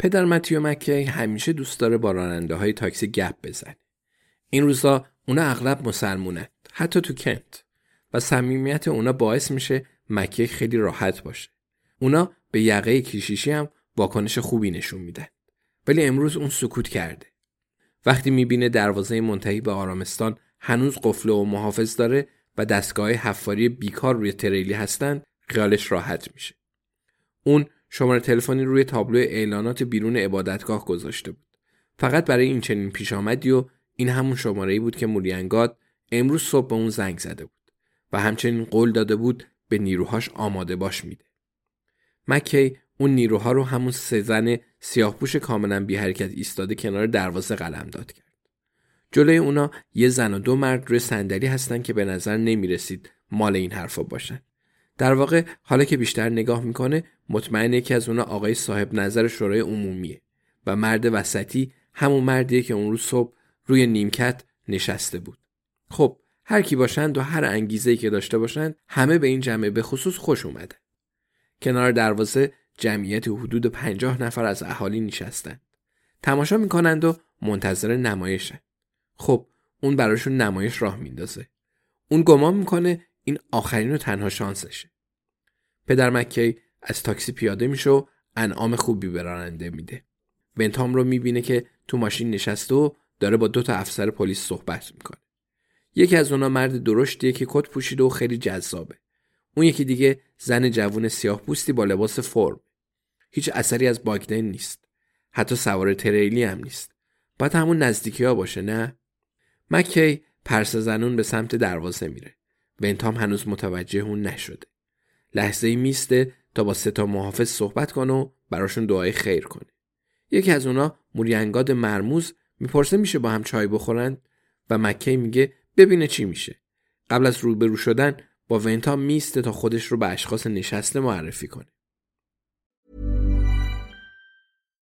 پدر متیو مکی همیشه دوست داره با راننده های تاکسی گپ بزنه. این روزا اونا اغلب مسلمونن حتی تو کنت و صمیمیت اونا باعث میشه مکی خیلی راحت باشه. اونا به یقه کیشیشی هم واکنش خوبی نشون میدن. ولی امروز اون سکوت کرده. وقتی می‌بینه دروازه منتهی به آرامستان هنوز قفله و محافظ داره و دستگاه حفاری بیکار روی تریلی هستن خیالش راحت میشه. اون شماره تلفنی روی تابلو اعلانات بیرون عبادتگاه گذاشته بود. فقط برای این چنین پیش آمدی و این همون شماره بود که موریانگاد امروز صبح به اون زنگ زده بود و همچنین قول داده بود به نیروهاش آماده باش میده. مکی اون نیروها رو همون سه زن سیاهپوش کاملا بی حرکت ایستاده کنار دروازه قلم داد کرد. جلوی اونا یه زن و دو مرد روی صندلی هستن که به نظر نمی رسید مال این حرفا باشن. در واقع حالا که بیشتر نگاه می‌کنه مطمئنه یکی از اونا آقای صاحب نظر شورای عمومیه و مرد وسطی همون مردیه که اون روز صبح روی نیمکت نشسته بود. خب هر کی باشند و هر انگیزه‌ای که داشته باشند همه به این جمعه به خصوص خوش اومده. کنار دروازه جمعیت حدود پنجاه نفر از اهالی نشستند. تماشا می‌کنند و منتظر نمایشن. خب اون براشون نمایش راه میندازه. اون گمان می‌کنه این آخرین و تنها شانسشه. پدر مکی از تاکسی پیاده میشه و انعام خوبی به راننده میده. بنتام رو می‌بینه که تو ماشین نشسته و داره با دو تا افسر پلیس صحبت می‌کنه. یکی از اونا مرد درشتیه که کت پوشیده و خیلی جذابه. اون یکی دیگه زن جوون سیاه پوستی با لباس فرم. هیچ اثری از باگدن نیست. حتی سوار تریلی هم نیست. باید همون نزدیکی ها باشه نه؟ مکی پرس زنون به سمت دروازه میره. بنتام هنوز متوجه اون نشده. لحظه ای میسته تا با ستا محافظ صحبت کنه و براشون دعای خیر کنه. یکی از اونا موریانگاد مرموز می‌پرسه میشه با هم چای بخورن و مکی میگه ببینه چی میشه. قبل از روبرو شدن با ونتا میسته تا خودش رو به اشخاص نشسته معرفی کنه.